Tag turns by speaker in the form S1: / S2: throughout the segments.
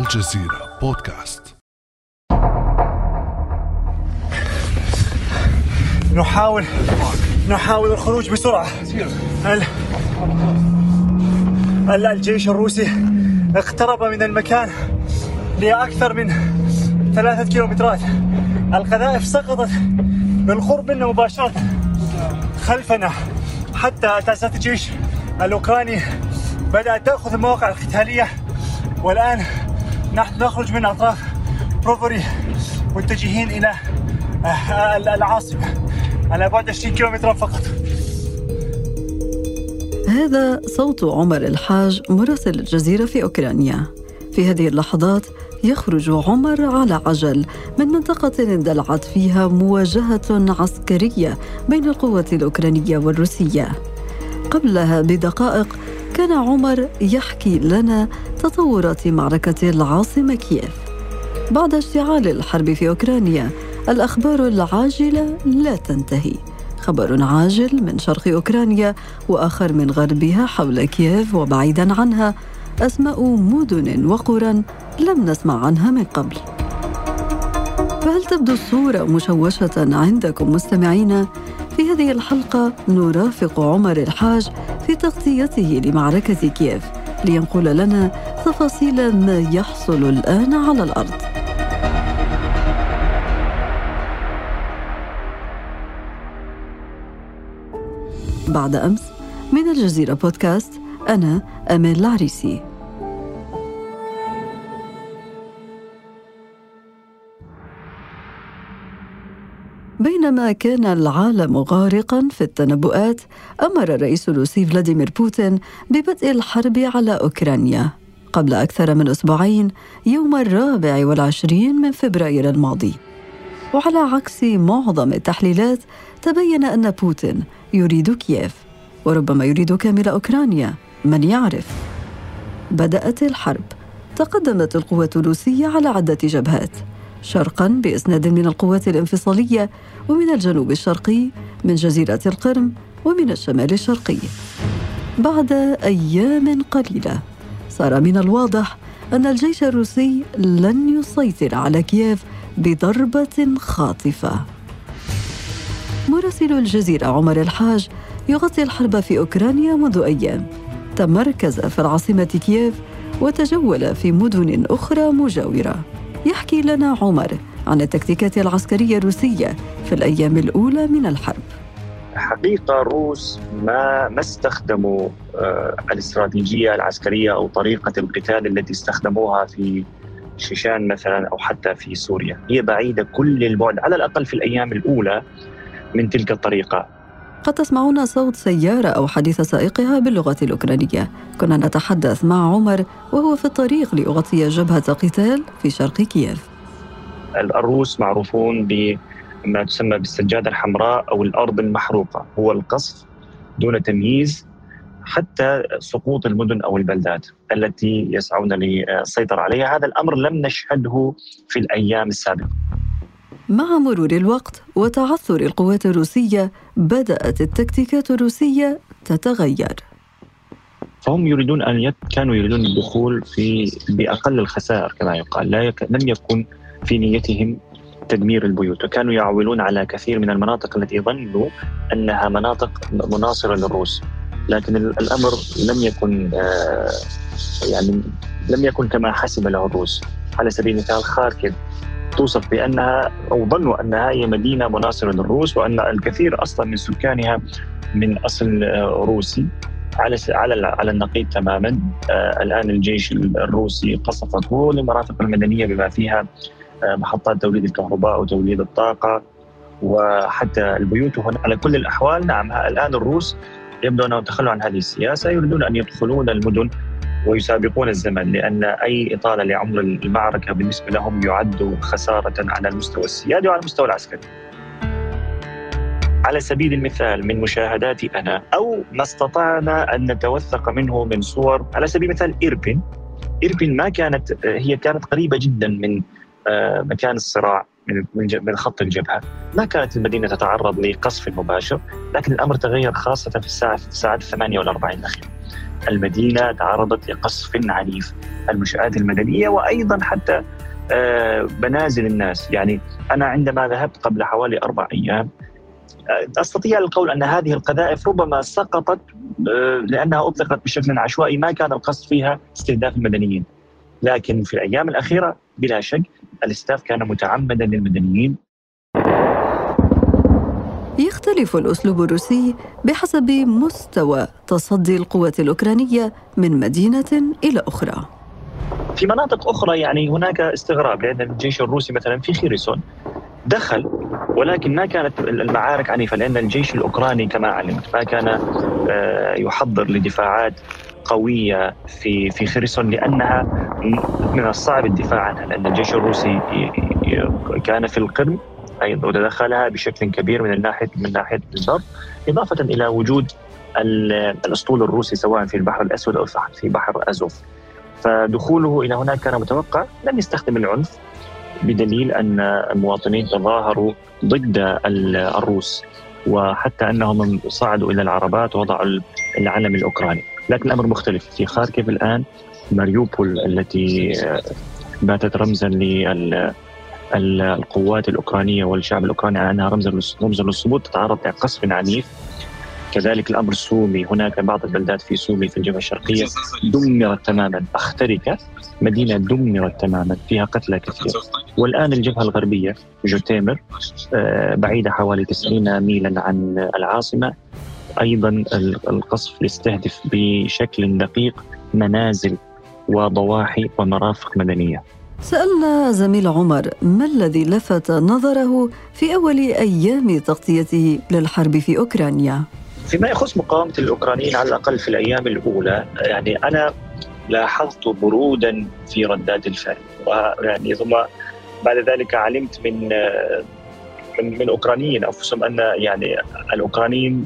S1: الجزيرة بودكاست.
S2: نحاول نحاول الخروج بسرعة. ال... ال- الجيش الروسي اقترب من المكان لأكثر من ثلاثة كيلومترات. القذائف سقطت بالقرب منا مباشرة خلفنا. حتى أساسات الجيش الأوكراني بدأت تأخذ المواقع القتالية والآن نحن نخرج من أطراف بروفوري متجهين إلى آه، ال- العاصمة. على بعد 20 كيلومتر فقط.
S3: هذا صوت عمر الحاج مراسل الجزيرة في أوكرانيا. في هذه اللحظات يخرج عمر على عجل من منطقة اندلعت فيها مواجهة عسكرية بين القوات الأوكرانية والروسية. قبلها بدقائق كان عمر يحكي لنا تطورات معركة العاصمة كييف. بعد اشتعال الحرب في أوكرانيا الأخبار العاجلة لا تنتهي. خبر عاجل من شرق أوكرانيا وآخر من غربها حول كييف وبعيدا عنها أسماء مدن وقرى لم نسمع عنها من قبل. فهل تبدو الصورة مشوشة عندكم مستمعين؟ في هذه الحلقة نرافق عمر الحاج في تغطيته لمعركة كييف لينقل لنا تفاصيل ما يحصل الآن على الأرض. بعد أمس من الجزيرة بودكاست أنا أمال العريسي. بينما كان العالم غارقا في التنبؤات أمر الرئيس الروسي فلاديمير بوتين ببدء الحرب على أوكرانيا قبل أكثر من أسبوعين يوم الرابع والعشرين من فبراير الماضي. وعلى عكس معظم التحليلات تبين أن بوتين يريد كييف وربما يريد كامل أوكرانيا من يعرف. بدأت الحرب تقدمت القوات الروسية على عدة جبهات. شرقا بإسناد من القوات الانفصالية ومن الجنوب الشرقي من جزيرة القرم ومن الشمال الشرقي. بعد أيام قليلة صار من الواضح أن الجيش الروسي لن يسيطر على كييف بضربة خاطفة. مراسل الجزيرة عمر الحاج يغطي الحرب في أوكرانيا منذ أيام. تمركز في العاصمة كييف وتجول في مدن أخرى مجاورة. يحكي لنا عمر عن التكتيكات العسكرية الروسية في الأيام الأولى من الحرب.
S4: حقيقة الروس ما ما استخدموا آه، الاستراتيجية العسكرية أو طريقة القتال التي استخدموها في شيشان مثلا أو حتى في سوريا. هي بعيدة كل البعد على الأقل في الأيام الأولى من تلك الطريقة.
S3: قد تسمعون صوت سيارة أو حديث سائقها باللغة الأوكرانية. كنا نتحدث مع عمر وهو في الطريق ليغطي جبهة قتال في شرق كييف.
S4: الروس معروفون بما تسمى بالسجادة الحمراء أو الأرض المحروقة. هو القصف دون تمييز حتى سقوط المدن أو البلدات التي يسعون للسيطرة عليها. هذا الأمر لم نشهده في الأيام السابقة.
S3: مع مرور الوقت وتعثر القوات الروسية بدأت التكتيكات الروسية تتغير.
S4: فهم يريدون أن يت... كانوا يريدون الدخول في بأقل الخسائر كما يقال. لا يك... لم يكن في نيتهم تدمير البيوت. وكانوا يعولون على كثير من المناطق التي ظنوا أنها مناطق مناصرة للروس. لكن ال- الأمر لم يكن آه، يعني لم يكن كما حسب له الروس. على سبيل المثال خاركيف. توصف بأنها أو ظنوا أنها هي مدينة مناصرة للروس وأن الكثير أصلا من سكانها من أصل روسي على على على النقيض تماما. آه، الآن الجيش الروسي قصف كل المرافق المدنية بما فيها آه، محطات توليد الكهرباء وتوليد الطاقة وحتى البيوت وهنا على كل الأحوال نعم الآن الروس يبدو أنهم تخلوا عن هذه السياسة يريدون أن يدخلون المدن ويسابقون الزمن لأن أي إطالة لعمر المعركة بالنسبة لهم يعد خسارة على المستوى السيادي وعلى المستوى العسكري. على سبيل المثال من مشاهداتي أنا أو ما استطعنا أن نتوثق منه من صور على سبيل المثال إيربين إيربين ما كانت هي كانت قريبة جدا من آه، مكان الصراع من من خط الجبهة، ما كانت المدينة تتعرض لقصف مباشر، لكن الأمر تغير خاصة في الساعة في الساعات 48 الأخيرة. المدينة تعرضت لقصف عنيف. المنشآت المدنية وأيضا حتى آه، منازل الناس. يعني أنا عندما ذهبت قبل حوالي أربع أيام آه، أستطيع القول أن هذه القذائف ربما سقطت آه، لأنها أطلقت بشكل عشوائي ما كان القصد فيها استهداف المدنيين. لكن في الأيام الأخيرة بلا شك الاستهداف كان متعمدا للمدنيين.
S3: يختلف الأسلوب الروسي بحسب مستوى تصدي القوات الأوكرانية من مدينة إلى أخرى.
S4: في مناطق أخرى يعني هناك استغراب لأن الجيش الروسي مثلا في خيرسون دخل ولكن ما كانت المعارك عنيفة لأن الجيش الأوكراني كما علمت ما كان آه، يحضر لدفاعات قوية في في خيرسون لأنها من الصعب الدفاع عنها لأن الجيش الروسي كان في القرم أيضا ودخلها بشكل كبير من الناحيه من ناحية البر إضافة إلى وجود الأسطول الروسي سواء في البحر الأسود أو في بحر أزوف. فدخوله إلى هناك كان متوقع لم يستخدم العنف بدليل أن المواطنين تظاهروا ضد الروس وحتى أنهم صعدوا إلى العربات ووضعوا العلم الأوكراني، لكن الأمر مختلف. في خاركيف الآن ماريوبول التي باتت رمزا للقوات الأوكرانية والشعب الأوكراني على أنها رمز رمز للصمود تتعرض لقصف عنيف. كذلك الأمر السومي هناك بعض البلدات في سومي في الجبهة الشرقية دمرت تماما. أختيركا مدينة دمرت تماما فيها قتلى كثير. والآن الجبهة الغربية جيتومير آه، بعيدة حوالي 90 ميلا عن العاصمة. أيضا القصف يستهدف بشكل دقيق منازل وضواحي ومرافق مدنية.
S3: سألنا زميل عمر ما الذي لفت نظره في أول أيام تغطيته للحرب في أوكرانيا؟
S4: فيما يخص مقاومة الأوكرانيين على الأقل في الأيام الأولى يعني أنا لاحظت برودا في ردات الفعل ويعني ثم بعد ذلك علمت من من, من أوكرانيين أنفسهم أن يعني الأوكرانيين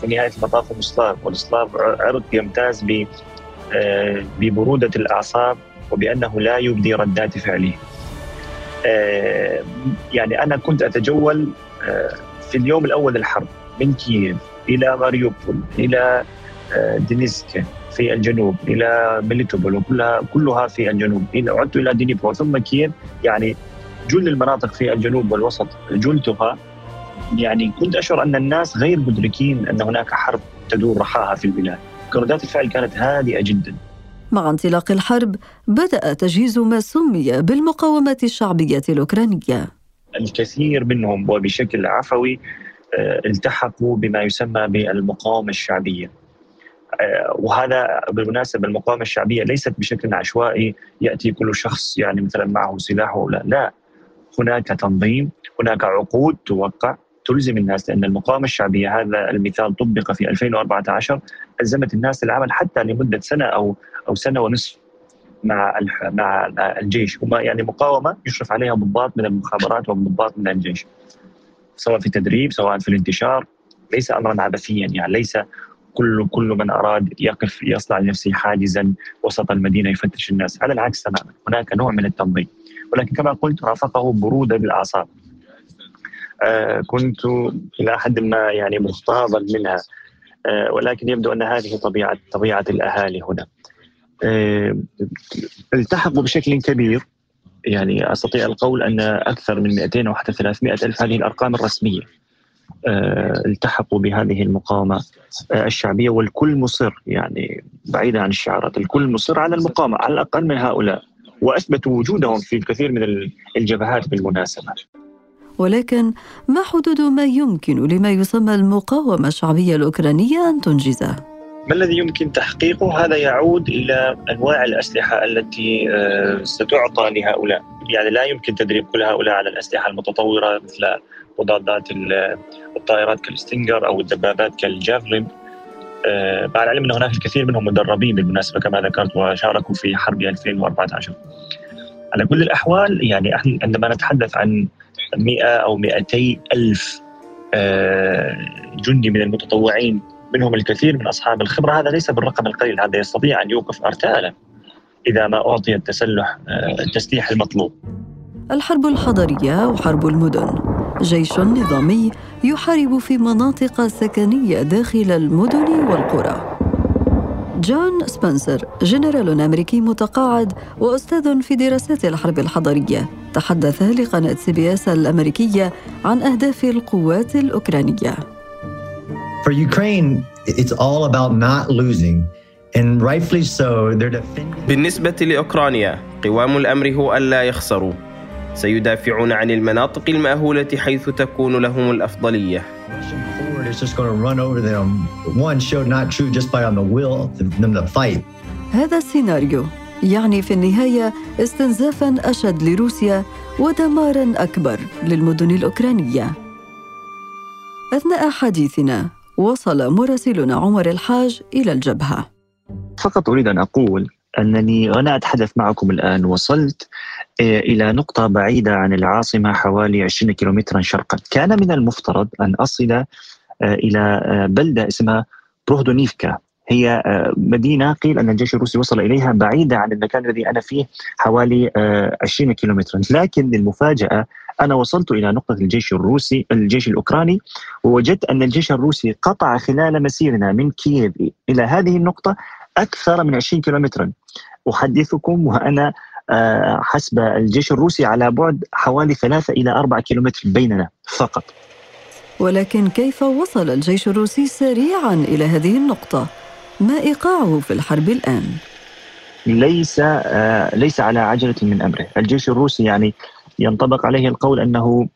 S4: في نهاية المطاف هم سلاف والسلاف عرض يمتاز ب ببرودة وبأنه لا يبدي ردات فعله. يعني أنا كنت أتجول في اليوم الأول للحرب من كييف إلى ماريوبول إلى دونيتسك في الجنوب إلى ميليتوبول وكلها كلها في الجنوب. إلى عدت إلى دنيبرو ثم كييف يعني جل المناطق في الجنوب والوسط جلتها. يعني كنت أشعر أن الناس غير مدركين أن هناك حرب تدور رحاها في البلاد. ردات الفعل كانت هادئة جدا.
S3: مع انطلاق الحرب بدأ تجهيز ما سمي بالمقاومة الشعبية الأوكرانية.
S4: الكثير منهم وبشكل عفوي آه، التحقوا بما يسمى بالمقاومة الشعبية. آه، وهذا بالمناسبة المقاومة الشعبية ليست بشكل عشوائي يأتي كل شخص يعني مثلا معه سلاح لا لا. هناك تنظيم هناك عقود توقع تلزم الناس لأن المقاومة الشعبية هذا المثال طبق في 2014 ألزمت الناس للعمل حتى لمدة سنة أو أو سنة ونصف مع مع الجيش. هم يعني مقاومة يشرف عليها ضباط من المخابرات وضباط من الجيش. سواء في التدريب سواء في الانتشار ليس امرا عبثيا يعني. ليس كل كل من أراد يقف يصنع لنفسه حاجزا وسط المدينة يفتش الناس، على العكس تماما، هناك نوع من التنظيم، ولكن كما قلت رافقه برودة بالأعصاب. آه كنت إلى حد ما يعني مغتاظا منها آه ولكن يبدو أن هذه طبيعه طبيعة الأهالي هنا. آه التحقوا بشكل كبير يعني أستطيع القول أن أكثر من 200 أو حتى 300 ألف هذه الأرقام الرسمية التحقوا بهذه المقاومة آه، الشعبية والكل مصر يعني بعيدا عن الشعارات الكل مصر على المقاومة على الأقل من هؤلاء وأثبتوا وجودهم في الكثير من الجبهات بالمناسبة
S3: ولكن ما حدود ما يمكن لما يسمى المقاومة الشعبية الأوكرانية أن تنجزه؟
S4: ما الذي يمكن تحقيقه؟ هذا يعود إلى أنواع الأسلحة التي آه، ستعطى لهؤلاء. يعني لا يمكن تدريب كل هؤلاء على الأسلحة المتطورة مثل مضادات الطائرات كالستينجر أو الدبابات كالجافلين. آه، مع العلم أن هناك الكثير منهم مدربين بالمناسبة كما ذكرت وشاركوا في حرب 2014 على كل الأحوال يعني عندما نتحدث عن 100 أو 200 ألف آه، جندي من المتطوعين منهم الكثير من أصحاب الخبرة. هذا ليس بالرقم القليل هذا يستطيع أن يوقف أرتالا إذا ما أعطي التسلح آه، التسليح المطلوب.
S3: الحرب الحضرية وحرب المدن. جيش نظامي يحارب في مناطق سكنية داخل المدن والقرى. جون سبنسر جنرال أمريكي متقاعد وأستاذ في دراسات الحرب الحضرية تحدث لقناة سي بي إس الأمريكية عن أهداف القوات الأوكرانية.
S5: For Ukraine, it's all about not losing. And rightfully so, they're defending...
S6: بالنسبة لأوكرانيا قوام الأمر هو ألا يخسروا. سيدافعون عن المناطق المأهولة حيث تكون لهم الأفضلية.
S5: Is just going to run over them. One showed not true just by on the will of them to fight.
S3: هذا السيناريو يعني في النهاية استنزافا أشد لروسيا ودمارا أكبر للمدن الأوكرانية. أثناء حديثنا وصل مراسلنا عمر الحاج إلى الجبهة.
S4: فقط أريد أن أقول أنني وأنا أتحدث معكم الآن وصلت إلى نقطة بعيدة عن العاصمة حوالي 20 كيلومترا شرقا. كان من المفترض أن أصل آه، إلى آه، بلدة اسمها بروهدونيفكا. هي آه، مدينة قيل أن الجيش الروسي وصل إليها بعيدة عن المكان الذي أنا فيه حوالي 20 كيلومترا. لكن للمفاجأة أنا وصلت إلى نقطة الجيش الروسي الجيش الأوكراني ووجدت أن الجيش الروسي قطع خلال مسيرنا من كييف إلى هذه النقطة أكثر من 20 كيلومترا. أحدثكم وأنا حسب الجيش الروسي على بعد حوالي ثلاثة إلى أربعة كيلومتر بيننا فقط.
S3: ولكن كيف وصل الجيش الروسي سريعا إلى هذه النقطة؟ ما إيقاعه في الحرب الآن؟
S4: ليس آه ليس على عجلة من أمره. الجيش الروسي يعني ينطبق عليه القول أنه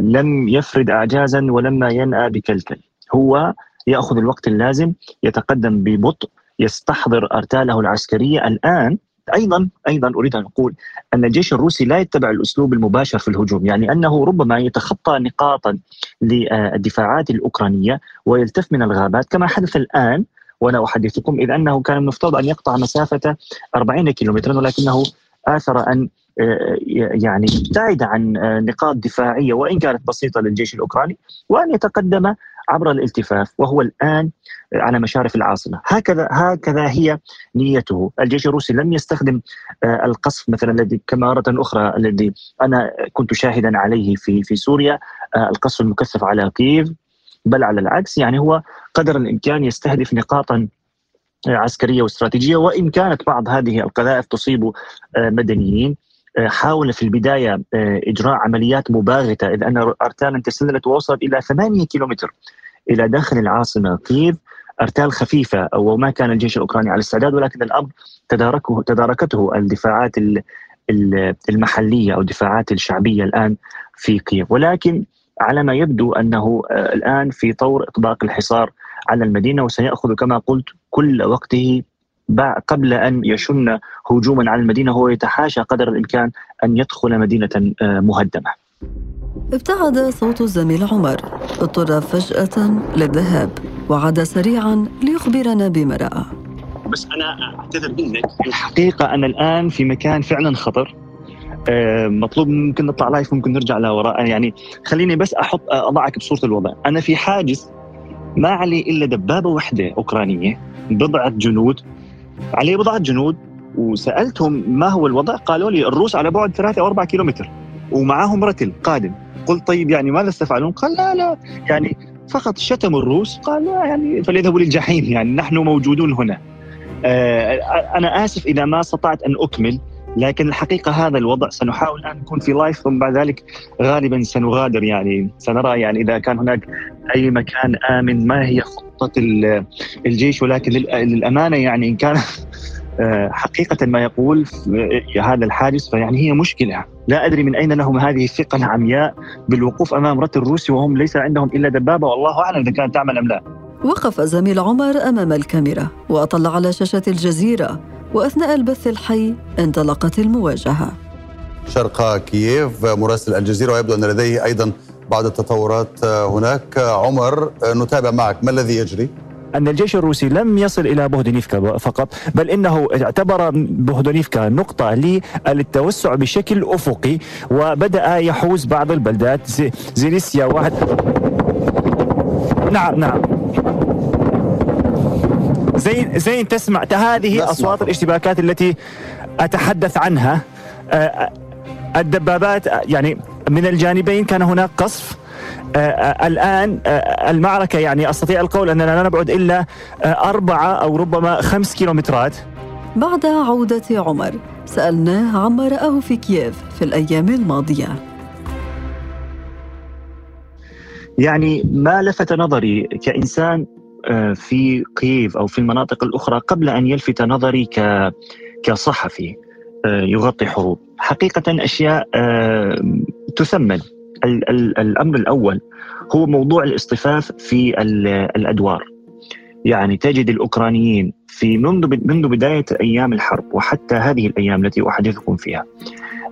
S4: لم يفرد اعجازا ولما ينأى بكلكل. هو يأخذ الوقت اللازم يتقدم ببطء يستحضر أرتاله العسكرية. الآن أيضا أيضا أريد أن أقول أن الجيش الروسي لا يتبع الأسلوب المباشر في الهجوم، يعني أنه ربما يتخطى نقاطا للدفاعات الأوكرانية ويلتف من الغابات. كما حدث الآن وأنا أحدثكم إذ أنه كان المفترض أن يقطع مسافة 40 كيلومترا ولكنه آثر أن آه، يعني يبتعد عن آه، نقاط دفاعية وان كانت بسيطة للجيش الأوكراني وأن يتقدم عبر الالتفاف وهو الآن على مشارف العاصمة، هكذا هكذا هي نيته، الجيش الروسي لم يستخدم آه، القصف مثلا الذي كمره أخرى الذي أنا كنت شاهدا عليه في في سوريا آه، القصف المكثف على كييف بل على العكس يعني هو قدر الإمكان يستهدف نقاطا آه، عسكرية واستراتيجية وإن كانت بعض هذه القذائف تصيب مدنيين. حاول في البداية إجراء عمليات مباغتة إذ أن أرتالا تسللت ووصلت إلى 8 كيلومتر إلى داخل العاصمة كييف. أرتال خفيفة وما كان الجيش الأوكراني على استعداد ولكن الأمر تداركه تداركته الدفاعات المحلية أو الدفاعات الشعبية الآن في كييف. ولكن على ما يبدو أنه آه، الآن في طور إطباق الحصار على المدينة وسيأخذ كما قلت كل وقته قبل أن يشن هجوما على المدينة هو يتحاشى قدر الإمكان أن يدخل مدينة آه، مهدمة.
S3: ابتعد صوت الزميل عمر. اضطر فجأة للذهاب وعاد سريعا ليخبرنا بما رأى.
S4: بس أنا أعتذر منك. الحقيقة أنا الآن في مكان فعلا خطر. آه، مطلوب ممكن نطلع لايف ممكن نرجع لوراء يعني خليني بس أحط أضعك بصورة الوضع. أنا في حاجز ما علي إلا دبابة واحدة أوكرانية بضعة جنود عليه بضعه جنود وسألتهم ما هو الوضع قالوا لي الروس على بعد ثلاثة أو أربعة كيلومتر ومعاهم رتل قادم. قلت طيب يعني ماذا ستفعلون؟ قال لا لا يعني فقط شتموا الروس قال لا يعني فليذهبوا للجحيم يعني نحن موجودون هنا. آه أنا آسف إذا ما استطعت أن أكمل. لكن الحقيقة هذا الوضع سنحاول ان نكون في لايف ثم بعد ذلك غالبا سنغادر يعني. سنرى يعني إذا كان هناك أي مكان آمن ما هي خطة الجيش؟ ولكن للأمانة يعني إن كان آه، حقيقة ما يقول هذا الحادث فيعني هي مشكلة. لا أدري من أين لهم هذه الثقة العمياء بالوقوف أمام رت الروسي وهم ليس عندهم إلا دبابة والله أعلم إذا كانت تعمل أم لا.
S3: وقف زميل عمر أمام الكاميرا وأطلع على شاشة الجزيرة وأثناء البث الحي انطلقت المواجهة.
S1: شرق كييف مراسل الجزيرة ويبدو أن لديه أيضا بعض التطورات هناك. عمر نتابع معك. ما الذي يجري؟
S7: أن الجيش الروسي لم يصل إلى بوهدونيفكا فقط بل إنه اعتبر بوهدونيفكا نقطة للتوسع بشكل أفقي وبدأ يحوز بعض البلدات. زيليسيا واحد. نعم نعم. زين زين تسمع. هذه أصوات الاشتباكات التي أتحدث عنها. الدبابات يعني من الجانبين كان هناك قصف. الآن المعركة يعني أستطيع القول أننا لا نبعد إلا أربعة أو ربما خمس كيلومترات.
S3: بعد عودة عمر سألناه عما رآه في كييف في الأيام الماضية.
S7: يعني ما لفت نظري كإنسان آه، في كييف أو في المناطق الأخرى قبل أن يلفت نظري كصحفي آه، يغطي حروب حقيقة أشياء آه، تثمن الأمر الأول هو موضوع الاصطفاف في الأدوار. يعني تجد الأوكرانيين في منذ منذ بداية أيام الحرب وحتى هذه الأيام التي أحدثكم فيها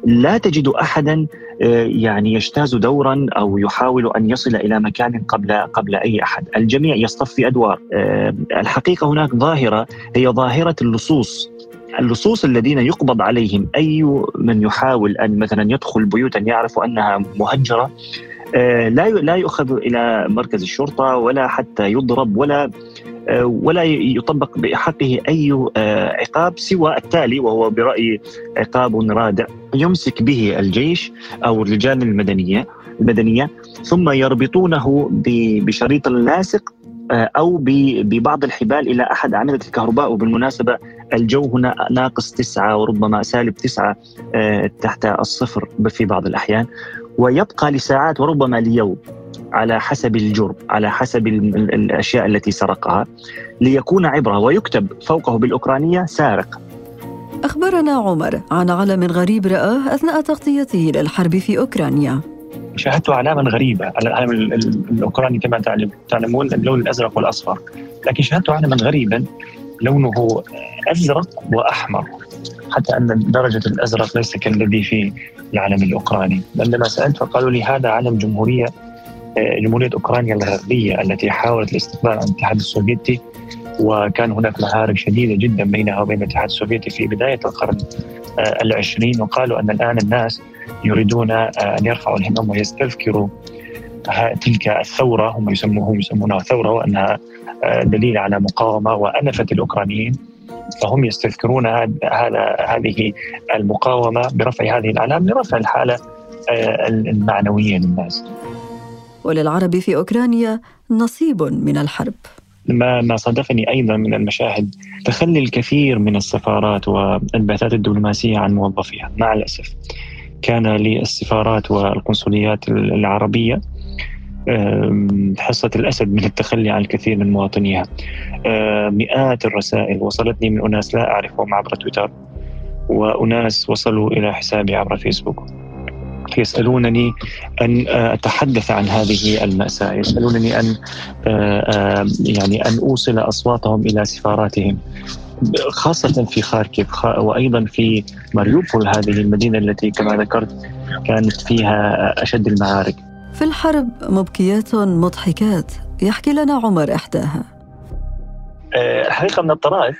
S7: لا تجد أحدا آه، يعني يجتاز دورا أو يحاول أن يصل إلى مكان قبل قبل أي أحد، الجميع يصطف أدوار، آه، الحقيقة هناك ظاهرة هي ظاهرة اللصوص. اللصوص الذين يقبض عليهم أي من يحاول أن مثلا يدخل بيوتا يعرف أنها مهجرة آه، لا لا يؤخذ إلى مركز الشرطة ولا حتى يضرب ولا ولا يطبق بحقه أي آه، عقاب سوى التالي وهو برايي عقاب رادع يمسك به الجيش أو الرجال المدنية المدنية ثم يربطونه بشريط لاصق آه، أو ببعض الحبال إلى أحد اعمده الكهرباء وبالمناسبة الجو هنا ناقص تسعة وربما سالب تسعة تحت الصفر في بعض الأحيان ويبقى لساعات وربما ليوم. على حسب الجرم على حسب الأشياء التي سرقها ليكون عبرة ويكتب فوقه بالأوكرانية سارق.
S3: أخبرنا عمر عن علم غريب رآه أثناء تغطيته للحرب في أوكرانيا.
S4: شاهدت علامة غريبة على العلم الأوكراني كما تعلمون اللون الأزرق والأصفر. لكن شاهدت علما غريبا لونه أزرق وأحمر حتى أن درجة الأزرق ليس كالذي في العلم الأوكراني. عندما سألت فقالوا لي هذا علم جمهورية جمهورية أوكرانيا الغربية التي حاولت الاستقلال عن الاتحاد السوفيتي وكان هناك معارك شديدة جدا بينها وبين الاتحاد السوفيتي في بداية القرن آه، العشرين وقالوا أن الآن الناس يريدون آه، أن يرفعوا الهمم ويستذكروا تلك الثورة هم يسموهم يسمونها ثورة وأنها آه، دليل على مقاومة وأنفت الأوكرانيين فهم يستذكرون هذا هذه المقاومة برفع هذه الأعلام لرفع الحالة المعنوية للناس.
S3: وللعرب في أوكرانيا نصيب من الحرب.
S4: ما ما صادفني أيضا من المشاهد تخلي الكثير من السفارات والبعثات الدبلوماسية عن موظفيها. مع الأسف كان للسفارات والقنصليات العربية حصة الأسد من التخلي عن الكثير من مواطنيها. مئات الرسائل وصلتني من أناس لا أعرفهم عبر تويتر وأناس وصلوا إلى حسابي عبر فيسبوك. يسألونني أن آه، أتحدث عن هذه المأساة يسألونني أن آه، آه، يعني أن أوصل أصواتهم إلى سفاراتهم خاصة في خاركيف وأيضا في ماريوبول هذه المدينة التي كما ذكرت كانت فيها أشد المعارك.
S3: في الحرب مبكيات مضحكات يحكي لنا عمر إحداها.
S4: الحقيقة من الطرائف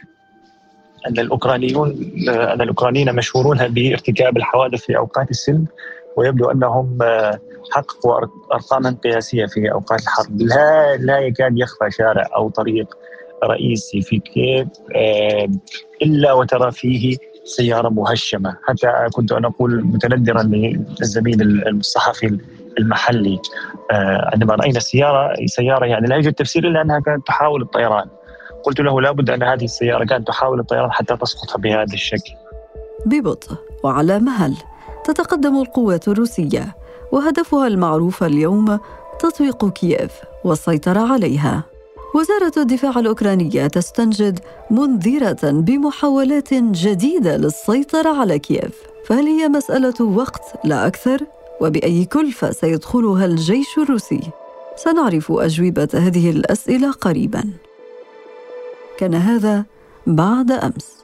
S4: أن الأوكرانيون أن الأوكرانيين مشهورون بارتكاب الحوادث في أوقات السلم. ويبدو أنهم آه، حققوا أرقاما قياسية في أوقات الحرب. لا لا يكاد يخفى شارع أو طريق رئيسي في كييف آه، إلا وترى فيه سيارة مهشمة. حتى كنت أنا أقول متندرا للزميل الصحفي المحلي آه، عندما رأينا السيارة سيارة يعني لا يوجد تفسير إلا أنها كانت تحاول الطيران. قلت له لابد أن هذه السيارة كانت تحاول الطيران حتى تسقط بهذا الشكل.
S3: ببطء وعلى مهل. تتقدم القوات الروسية وهدفها المعروف اليوم تطويق كييف والسيطرة عليها. وزارة الدفاع الأوكرانية تستنجد منذرة بمحاولات جديدة للسيطرة على كييف، فهل هي مسألة وقت لا أكثر؟ وبأي كلفة سيدخلها الجيش الروسي؟ سنعرف أجوبة هذه الأسئلة قريبا. كان هذا بعد أمس.